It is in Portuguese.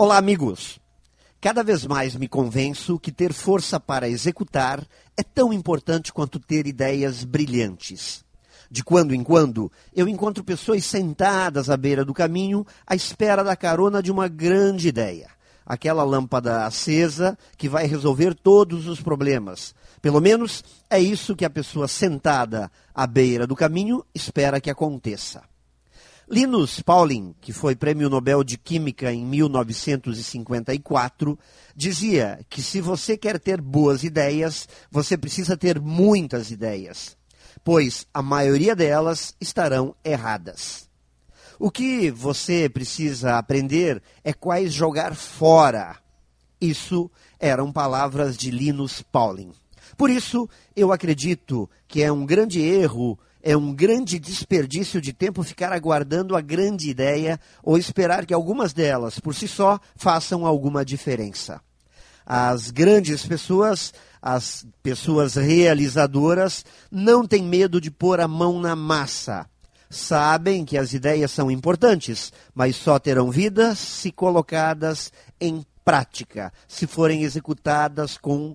Olá, amigos! Cada vez mais me convenço que ter força para executar é tão importante quanto ter ideias brilhantes. De quando em quando, eu encontro pessoas sentadas à beira do caminho à espera da carona de uma grande ideia. Aquela lâmpada acesa que vai resolver todos os problemas. Pelo menos é isso que a pessoa sentada à beira do caminho espera que aconteça. Linus Pauling, que foi prêmio Nobel de Química em 1954, dizia que se você quer ter boas ideias, você precisa ter muitas ideias, pois a maioria delas estarão erradas. O que você precisa aprender é quais jogar fora. Isso eram palavras de Linus Pauling. Por isso, eu acredito que é um grande erro é um grande desperdício de tempo ficar aguardando a grande ideia ou esperar que algumas delas, por si só, façam alguma diferença. As grandes pessoas, as pessoas realizadoras, não têm medo de pôr a mão na massa. Sabem que as ideias são importantes, mas só terão vida se colocadas em prática, se forem executadas com